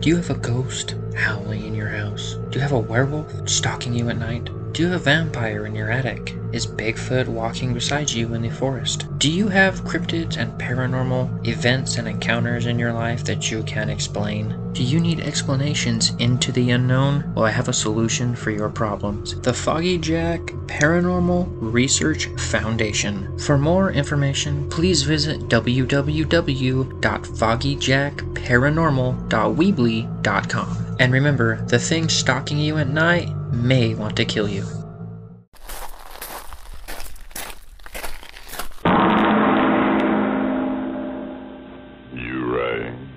Do you have a ghost howling in your house? Do you have a werewolf stalking you at night? Do you have a vampire in your attic? Is Bigfoot walking beside you in the forest? Do you have cryptids and paranormal events and encounters in your life that you can't explain? Do you need explanations into the unknown? Well, I have a solution for your problems. The Foggy Jack Paranormal Research Foundation. For more information, please visit www.foggyjackparanormal.weebly.com. And remember, the thing stalking you at night may want to kill you. You rang.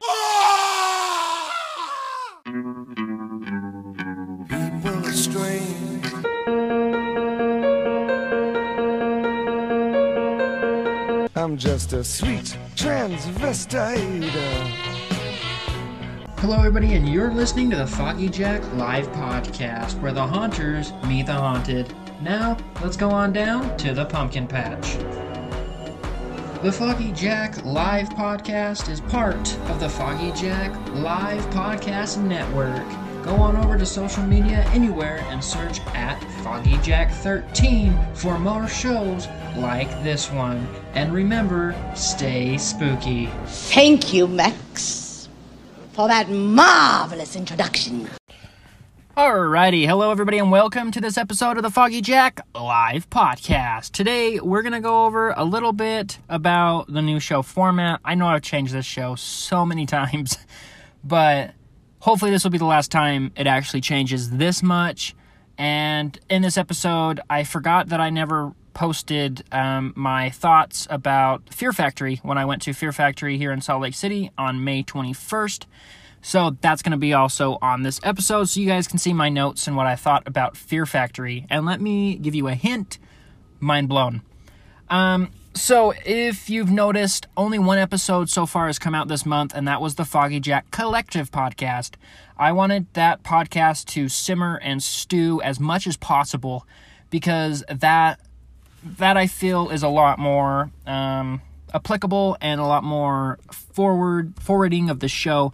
People are strange. I'm just a sweet transvestite. Hello, everybody, and you're listening to the Foggy Jack Live Podcast, where the haunters meet the haunted. Now, let's go on down to the pumpkin patch. The Foggy Jack Live Podcast is part of the Foggy Jack Live Podcast Network. Go on over to social media anywhere and search at Foggy Jack 13 for more shows like this one. And remember, stay spooky. Thank you, Max, for that marvelous introduction. Alrighty, hello everybody, and welcome to this episode of the Foggy Jack Live Podcast. Today we're gonna go over a little bit about the new show format. I know I've changed this show so many times, but hopefully this will be the last time it actually changes this much. And in this episode, I forgot that I never posted um, my thoughts about Fear Factory when I went to Fear Factory here in Salt Lake City on May 21st. So that's going to be also on this episode, so you guys can see my notes and what I thought about Fear Factory. And let me give you a hint mind blown. Um, so if you've noticed, only one episode so far has come out this month, and that was the Foggy Jack Collective podcast. I wanted that podcast to simmer and stew as much as possible because that that I feel is a lot more um, applicable and a lot more forward forwarding of the show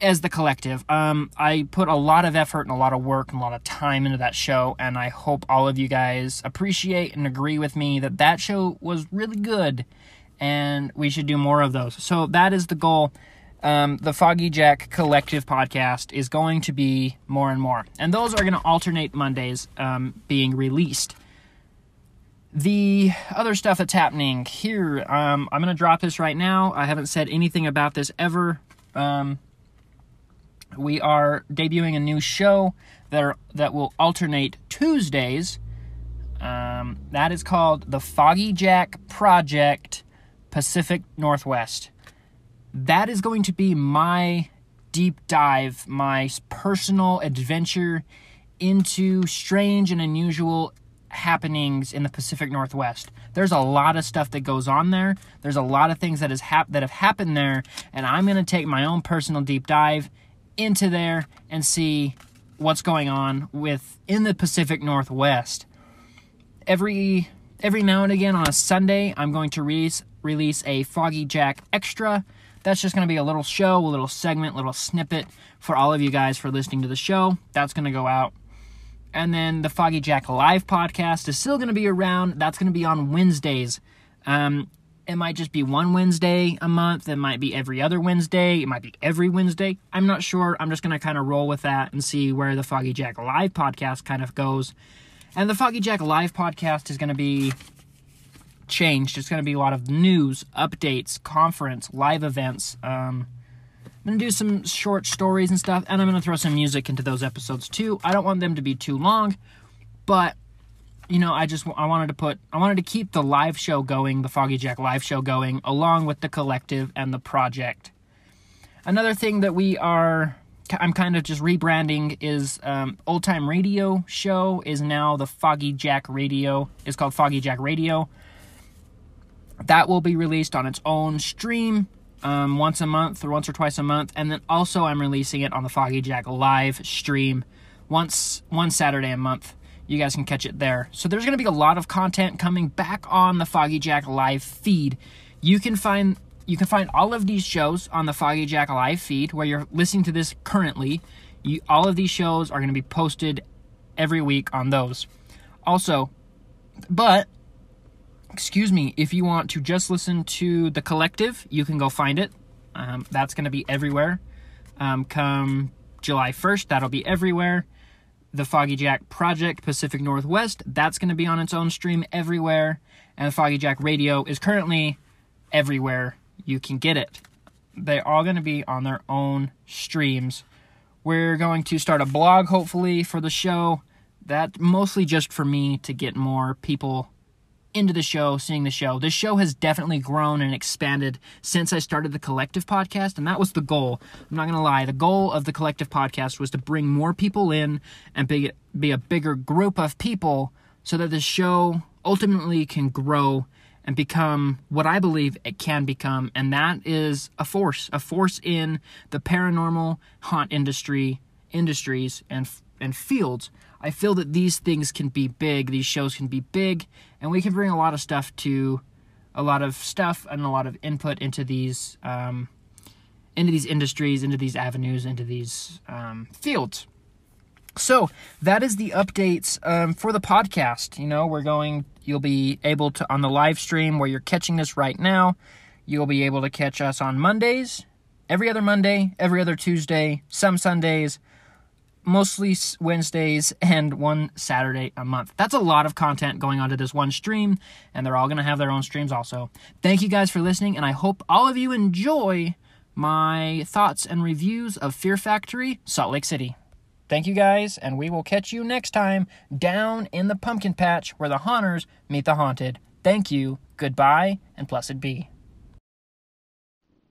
as the collective. Um, I put a lot of effort and a lot of work and a lot of time into that show, and I hope all of you guys appreciate and agree with me that that show was really good, and we should do more of those. So that is the goal. Um, the Foggy Jack Collective podcast is going to be more and more, and those are going to alternate Mondays um, being released. The other stuff that's happening here, um, I'm going to drop this right now. I haven't said anything about this ever. Um, we are debuting a new show that are, that will alternate Tuesdays. Um, that is called the Foggy Jack Project Pacific Northwest. That is going to be my deep dive, my personal adventure into strange and unusual happenings in the Pacific Northwest. There's a lot of stuff that goes on there. There's a lot of things that has hap- that have happened there, and I'm going to take my own personal deep dive into there and see what's going on with in the Pacific Northwest. Every every now and again on a Sunday, I'm going to release release a Foggy Jack extra. That's just going to be a little show, a little segment, a little snippet for all of you guys for listening to the show. That's going to go out. And then the Foggy Jack live podcast is still going to be around. That's going to be on Wednesdays. Um, it might just be one Wednesday a month. It might be every other Wednesday. It might be every Wednesday. I'm not sure. I'm just going to kind of roll with that and see where the Foggy Jack live podcast kind of goes. And the Foggy Jack live podcast is going to be changed. It's going to be a lot of news, updates, conference, live events. Um, I'm going to do some short stories and stuff, and I'm going to throw some music into those episodes too. I don't want them to be too long, but you know, I just I wanted to put I wanted to keep the live show going, the Foggy Jack live show going, along with the collective and the project. Another thing that we are I'm kind of just rebranding is um, old time radio show is now the Foggy Jack Radio. It's called Foggy Jack Radio. That will be released on its own stream um, once a month or once or twice a month, and then also I'm releasing it on the Foggy Jack live stream once one Saturday a month. You guys can catch it there. So there's going to be a lot of content coming back on the Foggy Jack live feed. You can find you can find all of these shows on the Foggy Jack live feed where you're listening to this currently. You, all of these shows are going to be posted every week on those. Also, but excuse me, if you want to just listen to the collective, you can go find it. Um, that's going to be everywhere. Um, come July 1st, that'll be everywhere. The Foggy Jack Project Pacific Northwest, that's going to be on its own stream everywhere. And the Foggy Jack Radio is currently everywhere you can get it. They're all going to be on their own streams. We're going to start a blog, hopefully, for the show. That mostly just for me to get more people into the show, seeing the show. This show has definitely grown and expanded since I started the Collective podcast, and that was the goal. I'm not going to lie. The goal of the Collective podcast was to bring more people in and be, be a bigger group of people so that the show ultimately can grow and become what I believe it can become, and that is a force, a force in the paranormal haunt industry, industries, and and fields. I feel that these things can be big, these shows can be big, and we can bring a lot of stuff to a lot of stuff and a lot of input into these um, into these industries, into these avenues, into these um, fields. So that is the updates um, for the podcast. You know, we're going. You'll be able to on the live stream where you're catching this right now. You'll be able to catch us on Mondays, every other Monday, every other Tuesday, some Sundays, mostly Wednesdays, and one Saturday a month. That's a lot of content going onto this one stream, and they're all going to have their own streams also. Thank you guys for listening, and I hope all of you enjoy my thoughts and reviews of Fear Factory, Salt Lake City. Thank you guys, and we will catch you next time down in the pumpkin patch where the haunters meet the haunted. Thank you, goodbye, and blessed be.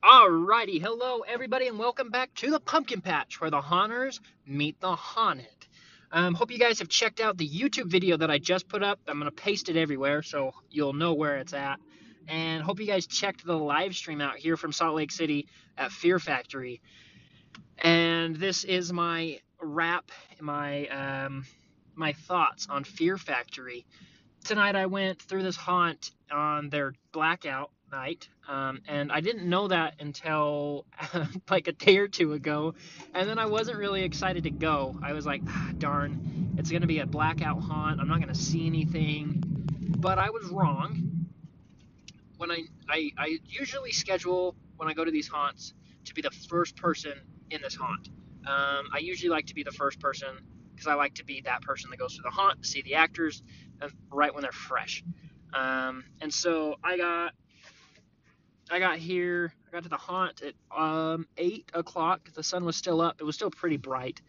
Alrighty, hello everybody, and welcome back to the pumpkin patch where the haunters meet the haunted. Um, hope you guys have checked out the YouTube video that I just put up. I'm gonna paste it everywhere so you'll know where it's at. And hope you guys checked the live stream out here from Salt Lake City at Fear Factory. And this is my wrap my um, my thoughts on Fear Factory. Tonight I went through this haunt on their blackout night, um, and I didn't know that until like a day or two ago, and then I wasn't really excited to go. I was like, ah, darn, it's gonna be a blackout haunt. I'm not gonna see anything, but I was wrong. When I I, I usually schedule when I go to these haunts to be the first person in this haunt. Um, I usually like to be the first person because I like to be that person that goes to the haunt, see the actors uh, right when they're fresh. Um, and so I got I got here. I got to the haunt at um, eight o'clock. The sun was still up. It was still pretty bright,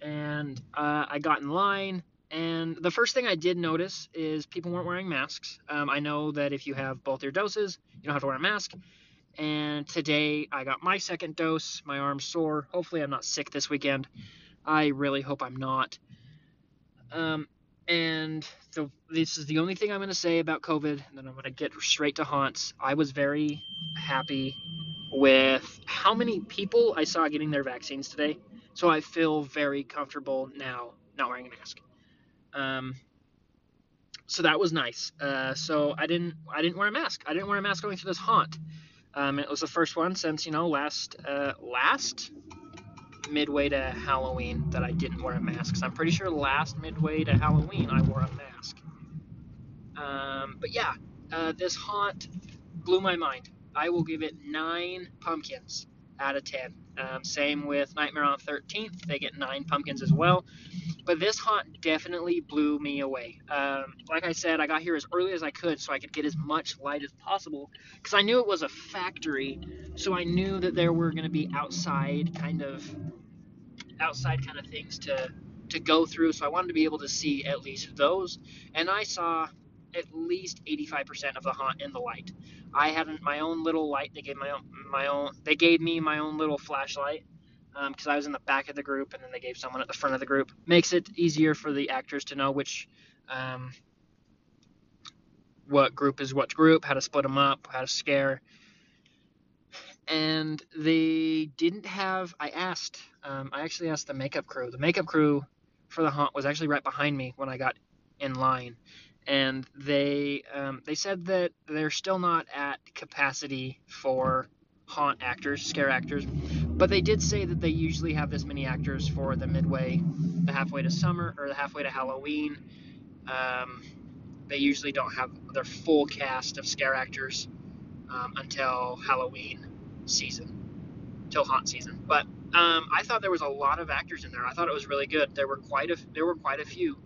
and uh, I got in line. And the first thing I did notice is people weren't wearing masks. Um, I know that if you have both your doses, you don't have to wear a mask. And today I got my second dose. My arm's sore. Hopefully, I'm not sick this weekend. I really hope I'm not. Um, and so this is the only thing I'm going to say about COVID. And then I'm going to get straight to haunts. I was very happy with how many people I saw getting their vaccines today. So I feel very comfortable now not wearing a mask. Um, so that was nice. Uh, so I didn't I didn't wear a mask. I didn't wear a mask going through this haunt. Um, it was the first one since you know last uh, last midway to Halloween that I didn't wear a mask. I'm pretty sure last midway to Halloween I wore a mask. Um, but yeah, uh, this haunt blew my mind. I will give it nine pumpkins out of ten. Um, same with Nightmare on 13th; they get nine pumpkins as well. But this haunt definitely blew me away. Um, like I said, I got here as early as I could so I could get as much light as possible because I knew it was a factory, so I knew that there were going to be outside kind of outside kind of things to to go through. So I wanted to be able to see at least those, and I saw at least 85% of the haunt in the light. I had my own little light. They gave my own my own. They gave me my own little flashlight because um, I was in the back of the group, and then they gave someone at the front of the group. Makes it easier for the actors to know which, um, what group is what group, how to split them up, how to scare. And they didn't have. I asked. Um, I actually asked the makeup crew. The makeup crew for the haunt was actually right behind me when I got in line, and they um, they said that they're still not at capacity for haunt actors, scare actors, but they did say that they usually have this many actors for the midway, the halfway to summer or the halfway to Halloween. Um, they usually don't have their full cast of scare actors um, until Halloween season, till haunt season. But um, I thought there was a lot of actors in there. I thought it was really good. There were quite a there were quite a few,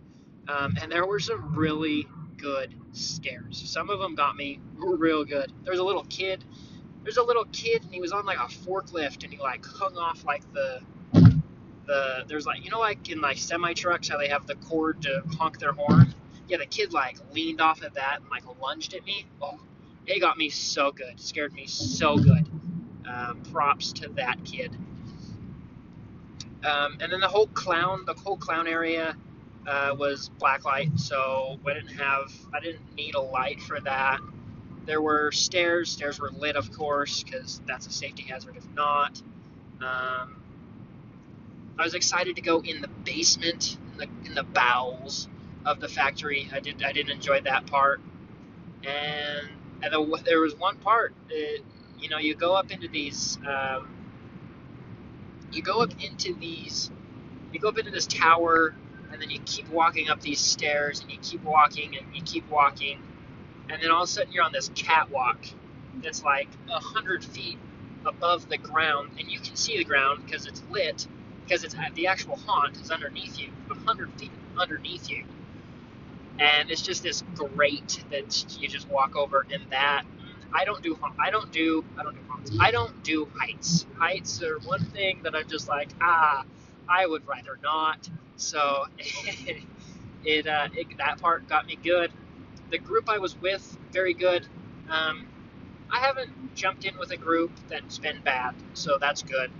um, and there were some really good scares. Some of them got me real good. There was a little kid. There's a little kid, and he was on like a forklift, and he like hung off like the the there's like you know like in like semi trucks how they have the cord to honk their horn. Yeah, the kid like leaned off of that and like lunged at me. Oh, it got me so good. Scared me so good. Um, props to that kid. Um, and then the whole clown, the whole clown area uh, was blacklight, so we didn't have, I didn't need a light for that. There were stairs. Stairs were lit, of course, because that's a safety hazard if not. Um, I was excited to go in the basement, in the, in the bowels of the factory. I did, I did enjoy that part. And, and the, there was one part, that, you know, you go up into these. Um, you go up into these you go up into this tower and then you keep walking up these stairs and you keep walking and you keep walking and then all of a sudden you're on this catwalk that's like a hundred feet above the ground and you can see the ground because it's lit because it's uh, the actual haunt is underneath you a hundred feet underneath you. And it's just this grate that you just walk over and that I don't do I don't do I don't do haunts. I don't do heights. Heights are one thing that I'm just like ah, I would rather not. So it, uh, it that part got me good. The group I was with very good. Um, I haven't jumped in with a group that's been bad, so that's good.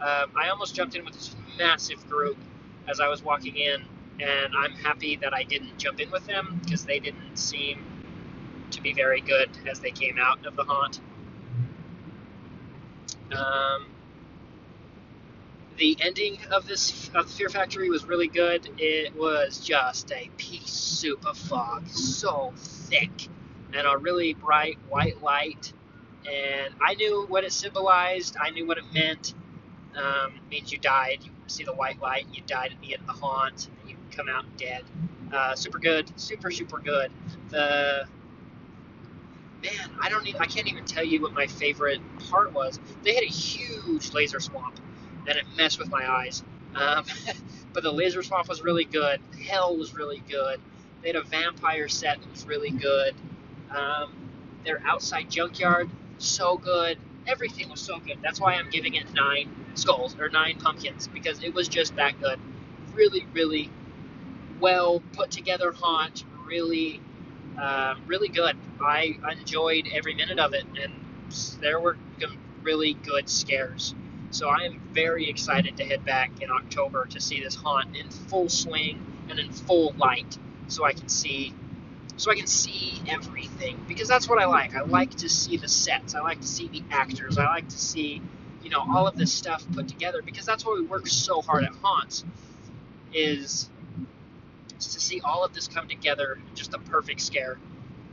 Um, I almost jumped in with this massive group as I was walking in, and I'm happy that I didn't jump in with them because they didn't seem to be very good as they came out of the haunt. Um, the ending of this of Fear Factory was really good. It was just a pea soup of fog, so thick, and a really bright white light. And I knew what it symbolized. I knew what it meant. Um, it means you died. You see the white light. You died at the end of the haunt. And you come out dead. Uh, super good. Super super good. The man, I don't even, I can't even tell you what my favorite part was. They had a huge laser swamp, and it messed with my eyes. Um, but the laser swamp was really good. Hell was really good. They had a vampire set that was really good. Um, their outside junkyard, so good. Everything was so good. That's why I'm giving it nine skulls or nine pumpkins because it was just that good. Really, really well put together haunt. Really uh, really good. I enjoyed every minute of it, and there were some really good scares. So I am very excited to head back in October to see this haunt in full swing and in full light, so I can see, so I can see everything because that's what I like. I like to see the sets. I like to see the actors. I like to see, you know, all of this stuff put together because that's why we work so hard at haunts. Is to see all of this come together, just a perfect scare.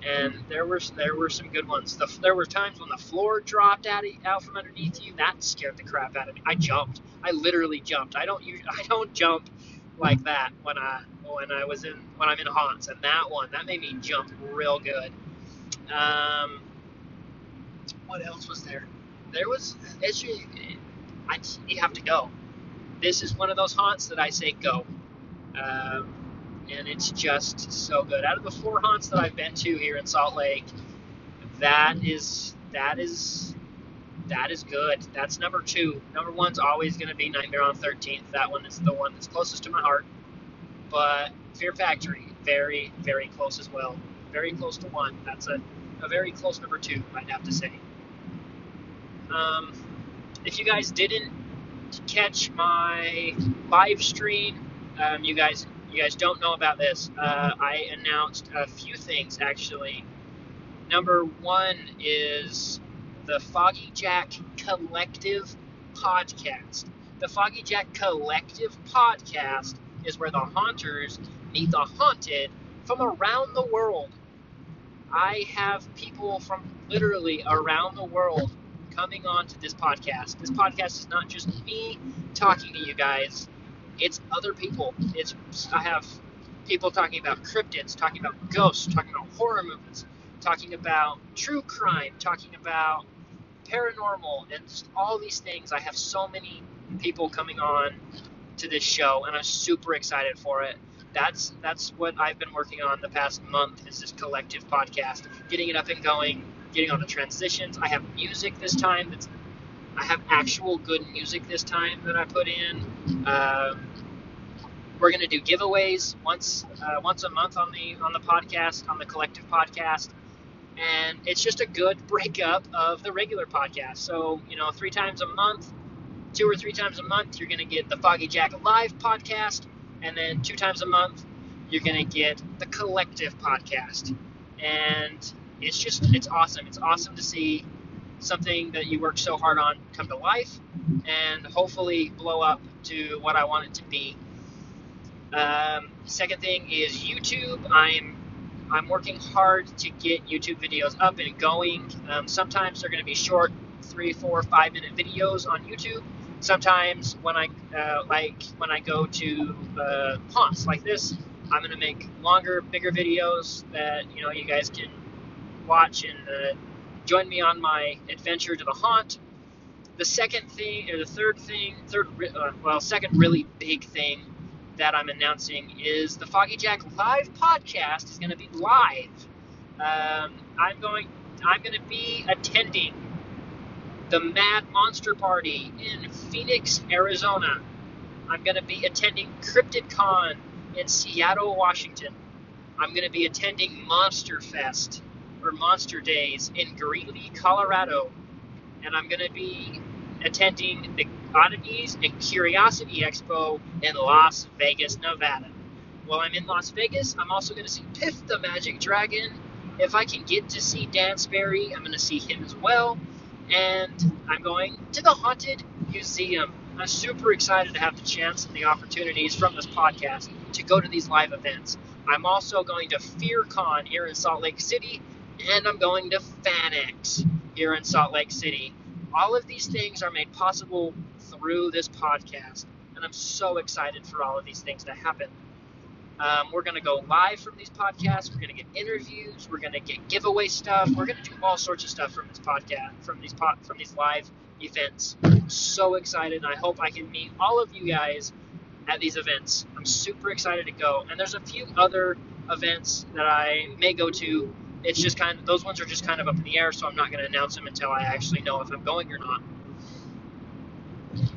And there were there were some good ones. The, there were times when the floor dropped out, out from underneath you. That scared the crap out of me. I jumped. I literally jumped. I don't I don't jump like that when I when I was in when I'm in haunts. And that one that made me jump real good. Um, what else was there? There was it's I you have to go. This is one of those haunts that I say go. Um, and it's just so good. Out of the four haunts that I've been to here in Salt Lake, that is that is that is good. That's number two. Number one's always going to be Nightmare on 13th. That one is the one that's closest to my heart. But Fear Factory, very very close as well. Very close to one. That's a, a very close number two, I'd have to say. Um, if you guys didn't catch my live stream, um, you guys you guys don't know about this, uh, I announced a few things actually. Number one is the Foggy Jack Collective podcast. The Foggy Jack Collective podcast is where the haunters meet the haunted from around the world. I have people from literally around the world coming on to this podcast. This podcast is not just me talking to you guys, it's other people. It's I have people talking about cryptids, talking about ghosts, talking about horror movies, talking about true crime, talking about paranormal, and all these things. I have so many people coming on to this show, and I'm super excited for it. That's that's what I've been working on the past month is this collective podcast, getting it up and going, getting all the transitions. I have music this time. That's I have actual good music this time that I put in. Uh, we're gonna do giveaways once uh, once a month on the on the podcast on the collective podcast, and it's just a good breakup of the regular podcast. So you know, three times a month, two or three times a month, you're gonna get the Foggy Jack Live podcast, and then two times a month, you're gonna get the collective podcast, and it's just it's awesome. It's awesome to see something that you worked so hard on come to life and hopefully blow up to what I want it to be. Um, second thing is YouTube. I'm I'm working hard to get YouTube videos up and going. Um, sometimes they're going to be short, three, four, five minute videos on YouTube. Sometimes when I uh, like when I go to uh, haunts like this, I'm going to make longer, bigger videos that you know you guys can watch and uh, join me on my adventure to the haunt. The second thing, or the third thing, third, uh, well, second really big thing that I'm announcing is the Foggy Jack live podcast is going to be live. Um, I'm going, I'm going to be attending the Mad Monster Party in Phoenix, Arizona. I'm going to be attending Cryptid Con in Seattle, Washington. I'm going to be attending Monster Fest Monster Days in Greeley, Colorado. And I'm going to be attending the Oddities and Curiosity Expo in Las Vegas, Nevada. While I'm in Las Vegas, I'm also going to see Piff the Magic Dragon. If I can get to see Dan Sperry, I'm going to see him as well. And I'm going to the Haunted Museum. I'm super excited to have the chance and the opportunities from this podcast to go to these live events. I'm also going to FearCon here in Salt Lake City, and I'm going to FanX here in Salt Lake City. All of these things are made possible through this podcast, and I'm so excited for all of these things to happen. Um, we're going to go live from these podcasts. We're going to get interviews. We're going to get giveaway stuff. We're going to do all sorts of stuff from this podcast, from these pod, from these live events. I'm so excited. I hope I can meet all of you guys at these events. I'm super excited to go. And there's a few other events that I may go to. It's just kind of those ones are just kind of up in the air, so I'm not going to announce them until I actually know if I'm going or not.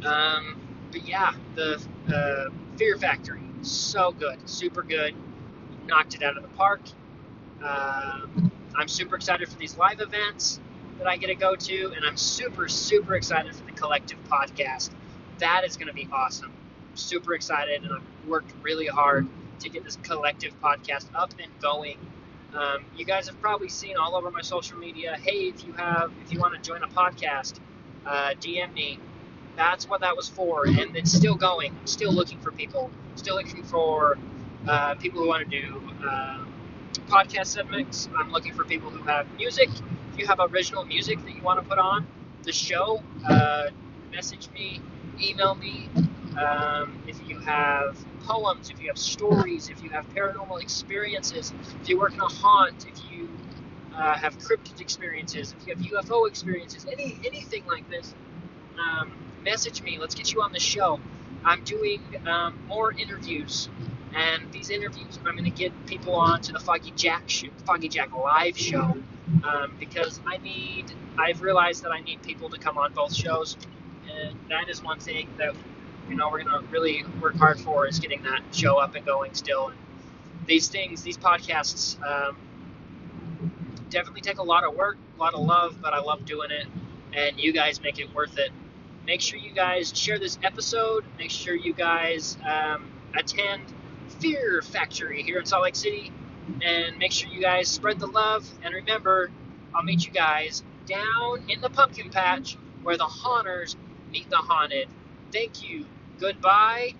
Um, but yeah, the uh, Fear Factory, so good, super good, knocked it out of the park. Um, I'm super excited for these live events that I get to go to, and I'm super, super excited for the collective podcast. That is going to be awesome. I'm super excited, and I've worked really hard to get this collective podcast up and going. Um, you guys have probably seen all over my social media. Hey, if you have, if you want to join a podcast, uh, DM me. That's what that was for, and it's still going. Still looking for people. Still looking for uh, people who want to do uh, podcast segments. I'm looking for people who have music. If you have original music that you want to put on the show, uh, message me, email me. Um, if you have poems, if you have stories, if you have paranormal experiences, if you work in a haunt, if you uh, have cryptid experiences, if you have UFO experiences, any anything like this, um, message me. Let's get you on the show. I'm doing um, more interviews, and these interviews I'm going to get people on to the Foggy Jack show, Foggy Jack live show, um, because I need. I've realized that I need people to come on both shows, and that is one thing that you know we're going to really work hard for is getting that show up and going still. And these things, these podcasts, um, definitely take a lot of work, a lot of love, but I love doing it, and you guys make it worth it. Make sure you guys share this episode. Make sure you guys um, attend Fear Factory here in Salt Lake City, and make sure you guys spread the love. And remember, I'll meet you guys down in the pumpkin patch where the haunters meet the haunted. Thank you. Goodbye,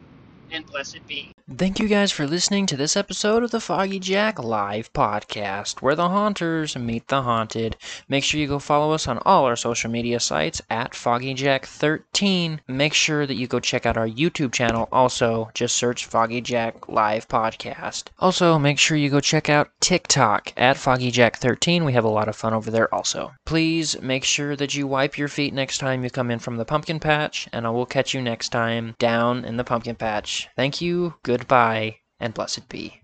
and blessed be. Thank you guys for listening to this episode of the Foggy Jack Live Podcast, where the haunters meet the haunted. Make sure you go follow us on all our social media sites at FoggyJack13. Make sure that you go check out our YouTube channel. Also, just search Foggy Jack Live Podcast. Also, make sure you go check out TikTok at FoggyJack13. We have a lot of fun over there also. Please make sure that you wipe your feet next time you come in from the pumpkin patch, and I will catch you next time down in the pumpkin patch. Thank you, goodbye, and blessed be.